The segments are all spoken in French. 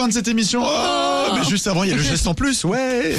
fin de cette émission. Oh, mais juste avant, il y a le geste en plus, ouais.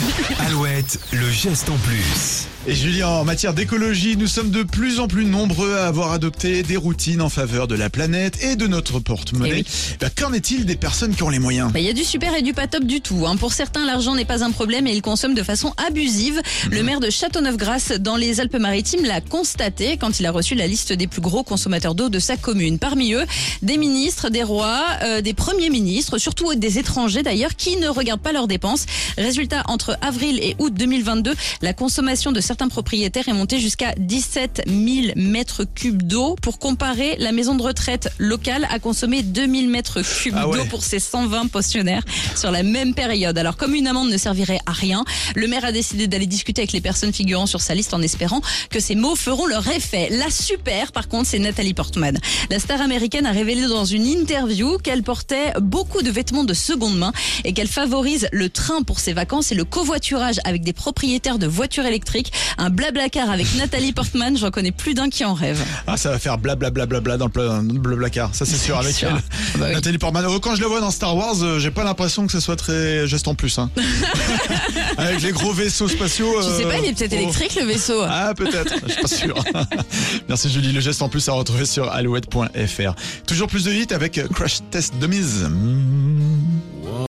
Alouette, le geste en plus. Et Julien, en matière d'écologie, nous sommes de plus en plus nombreux à avoir adopté des routines en faveur de la planète et de notre porte-monnaie. Eh oui. Bah, Qu'en est-il des personnes qui ont les moyens? Bah, Il y a du super et du pas top du tout. hein. Pour certains, l'argent n'est pas un problème et ils consomment de façon abusive. Le maire de Châteauneuf-Grasse, dans les Alpes-Maritimes, l'a constaté quand il a reçu la liste des plus gros consommateurs d'eau de sa commune. Parmi eux, des ministres, des rois, euh, des premiers ministres, surtout des étrangers d'ailleurs, qui ne regardent pas leurs dépenses. Résultat, entre avril et août 2022, la consommation de certains propriétaires est montée jusqu'à 17 000 mètres cubes d'eau. Pour comparer, la maison de retraite locale a consommé 2000 mètres cubes Ah ouais. d'eau pour ses 120 pensionnaires sur la même période. Alors comme une amende ne servirait à rien, le maire a décidé d'aller discuter avec les personnes figurant sur sa liste en espérant que ces mots feront leur effet. La super, par contre, c'est Nathalie Portman. La star américaine a révélé dans une interview qu'elle portait beaucoup de vêtements de seconde main et qu'elle favorise le train pour ses vacances et le covoiturage avec des propriétaires de voitures électriques. Un blablacar avec Nathalie Portman, j'en connais plus d'un qui en rêve. Ah, ça va faire blablabla dans le pla- dans le blablacar, ça c'est sûr avec sûr. elle. Bah oui. Nathalie Portman. Oh, Quand je la vois dans Star Wars, euh, j'ai pas l'impression que ce soit très geste en plus. Hein. avec les gros vaisseaux spatiaux. Je sais euh, pas, il est peut-être oh. électrique le vaisseau. Ah peut-être, je suis pas sûr. Merci Julie, le geste en plus à retrouver sur alouette.fr. Toujours plus de hits avec Crash Test Dummies. Mm.